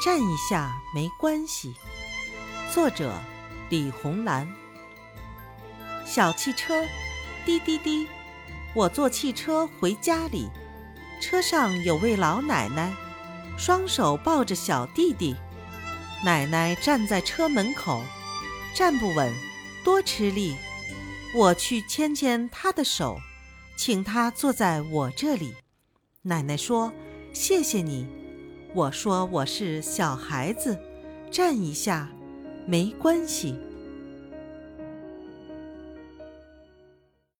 站一下没关系。作者：李红兰。小汽车，滴滴滴，我坐汽车回家里，车上有位老奶奶，双手抱着小弟弟。奶奶站在车门口，站不稳，多吃力。我去牵牵她的手，请她坐在我这里。奶奶说：“谢谢你。”我说：“我是小孩子，站一下，没关系。”